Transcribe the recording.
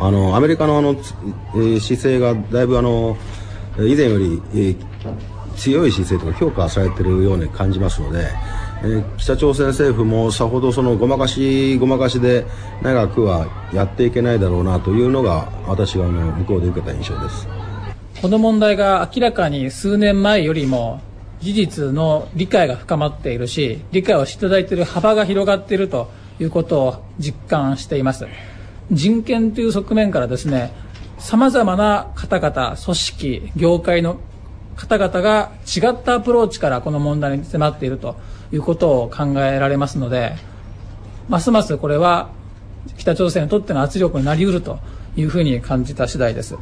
あのアメリカのあの、えー、姿勢がだいぶあの以前より、えー、強い姿勢とか評価されているように感じますので、えー、北朝鮮政府もさほどそのごまかしごまかしで長くはやっていけないだろうなというのが私があの向こうで受けた印象です。この問題が明らかに数年前よりも事実の理解が深まっているし理解をしていただいている幅が広がっているということを実感しています。人権という側面からですね様々な方々組織業界の方々が違ったアプローチからこの問題に迫っているということを考えられますのでますますこれは北朝鮮にとっての圧力になりうるというふうに感じた次第です。